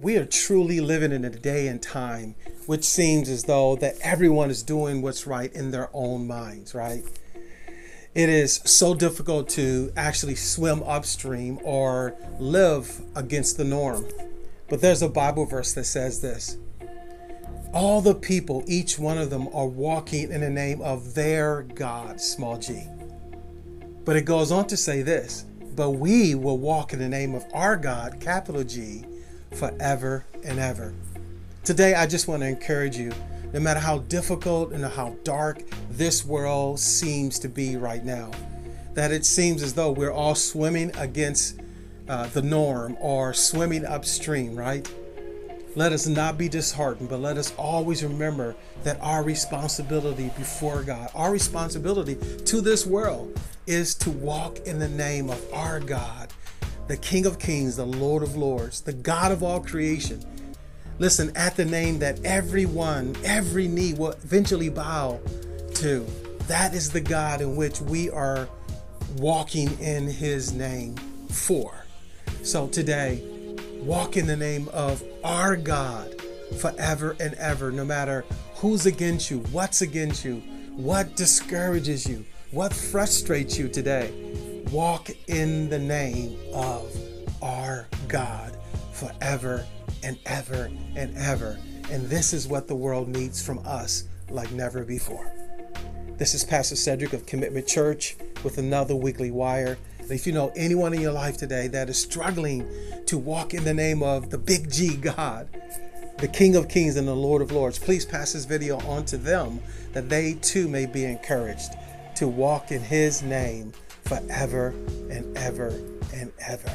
we are truly living in a day and time which seems as though that everyone is doing what's right in their own minds, right? It is so difficult to actually swim upstream or live against the norm. But there's a Bible verse that says this All the people, each one of them, are walking in the name of their God, small g. But it goes on to say this But we will walk in the name of our God, capital G, forever and ever. Today, I just want to encourage you no matter how difficult and how dark this world seems to be right now, that it seems as though we're all swimming against uh, the norm or swimming upstream, right? Let us not be disheartened, but let us always remember that our responsibility before God, our responsibility to this world, is to walk in the name of our God, the King of Kings, the Lord of Lords, the God of all creation Listen, at the name that everyone, every knee will eventually bow to. That is the God in which we are walking in his name for. So today, walk in the name of our God forever and ever, no matter who's against you, what's against you, what discourages you, what frustrates you today. Walk in the name of our God forever and ever and ever. And this is what the world needs from us like never before. This is Pastor Cedric of Commitment Church with another weekly wire. And if you know anyone in your life today that is struggling to walk in the name of the big G God, the King of Kings and the Lord of Lords, please pass this video on to them that they too may be encouraged to walk in His name forever and ever and ever.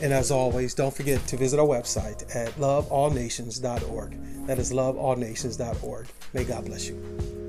And as always, don't forget to visit our website at loveallnations.org. That is loveallnations.org. May God bless you.